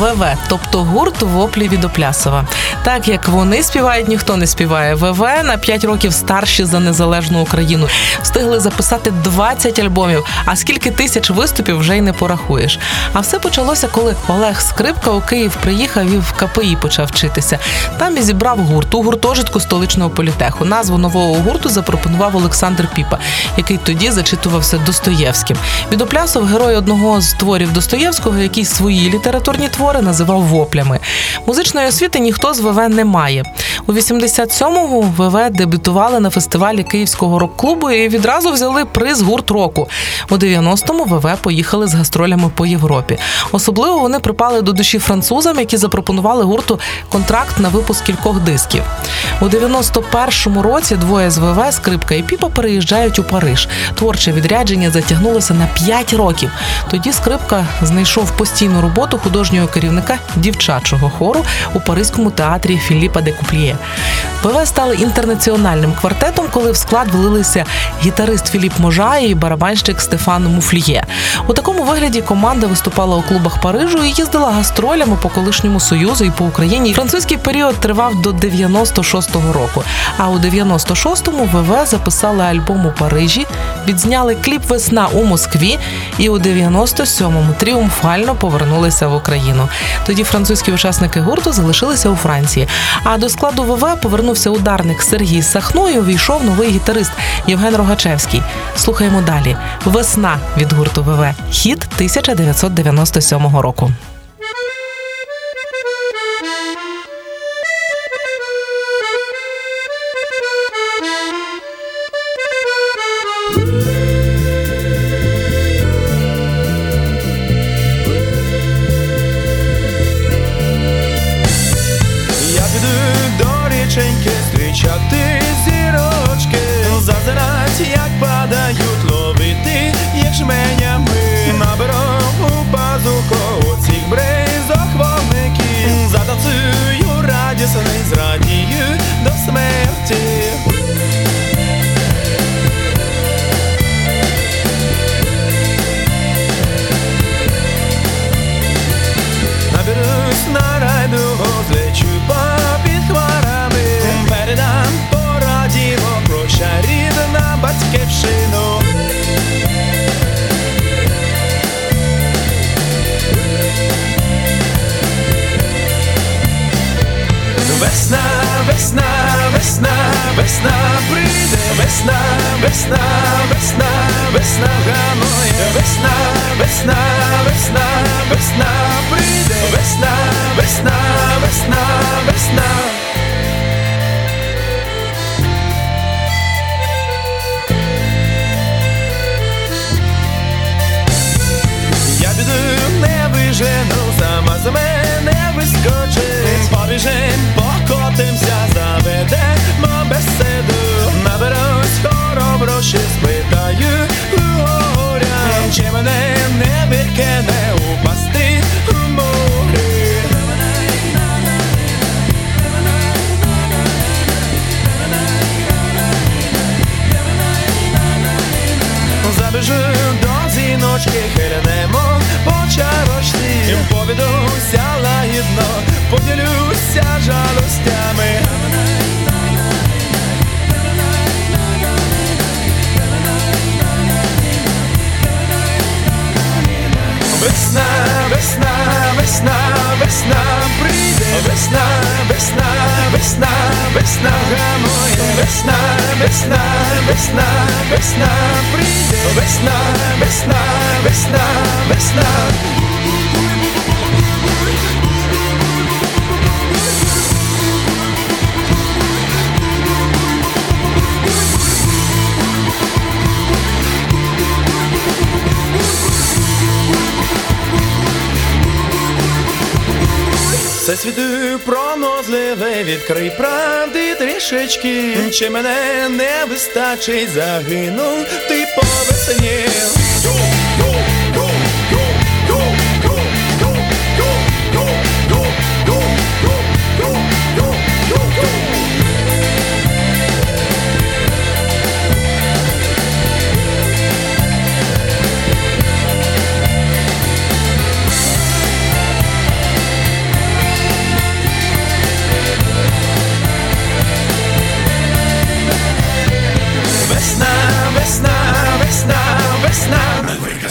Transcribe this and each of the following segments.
ВВ, тобто гурт воплі від Оплясова. Так як вони співають, ніхто не співає. ВВ на 5 років старші за незалежну Україну. Встигли записати 20 альбомів. А скільки тисяч виступів вже й не порахуєш. А все почалося, коли Олег Скрипка у Київ приїхав і в КПІ почав вчитися. Там і зібрав гурт у гуртожитку столичного політеху. Назву нового гурту запропонував Олександр Піпа, який тоді зачитувався Достоєвським. Від Оплясов герой одного з творів Достоєвського, який свої літературні твори називав воплями. Музичної освіти ніхто з ВВ не має. У 87-му ВВ дебютували на фестивалі Київського рок-клубу і відразу взяли приз гурт року. У 90-му ВВ поїхали з гастролями по Європі. Особливо вони припали до душі французам, які запропонували гурту контракт на випуск кількох дисків. У 91-му році двоє з ВВ, Скрипка і Піпа переїжджають у Париж. Творче відрядження затягнулося на 5 років. Тоді Скрипка знайшов постійну роботу художньої художнього керівника дівчачого хору у Паризькому театрі Філіпа де Купліє. ПВ стали інтернаціональним квартетом, коли в склад влилися гітарист Філіп Можа і барабанщик Стефан Муфліє. У такому вигляді команда виступала у клубах Парижу і їздила гастролями по колишньому союзу і по Україні. Французький період тривав до 96-го року. А у 96-му ВВ записали альбом у Парижі, відзняли кліп Весна у Москві, і у 97-му тріумфально повернулися в Україну. Тоді французькі учасники гурту залишилися у Франції. А до складу ВВ повернувся ударник Сергій Сахно і увійшов новий гітарист Євген Рогачевський. Слухаємо далі. Весна від гурту ВВ. Хіт 1997 року. До зустрічати зірочки, зазирать, як падають, ловити їх жменями. Весна прийде, весна, весна, весна, весна гамує, весна, весна, весна, весна прийде, весна, весна, весна. До зіночки, хилянемо по чарочці Повідуся лагідно, поділюся жалостями. Весна, весна, весна, весна прийде, весна, весна, весна, весна гамує, весна, весна, весна, весна прийде, весна, весна, весна, весна. Пронозливе, відкрий правди трішечки, чи мене не вистачить, загинув ти по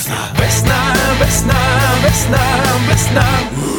Westner, Westner, Westner, Westner, Westner.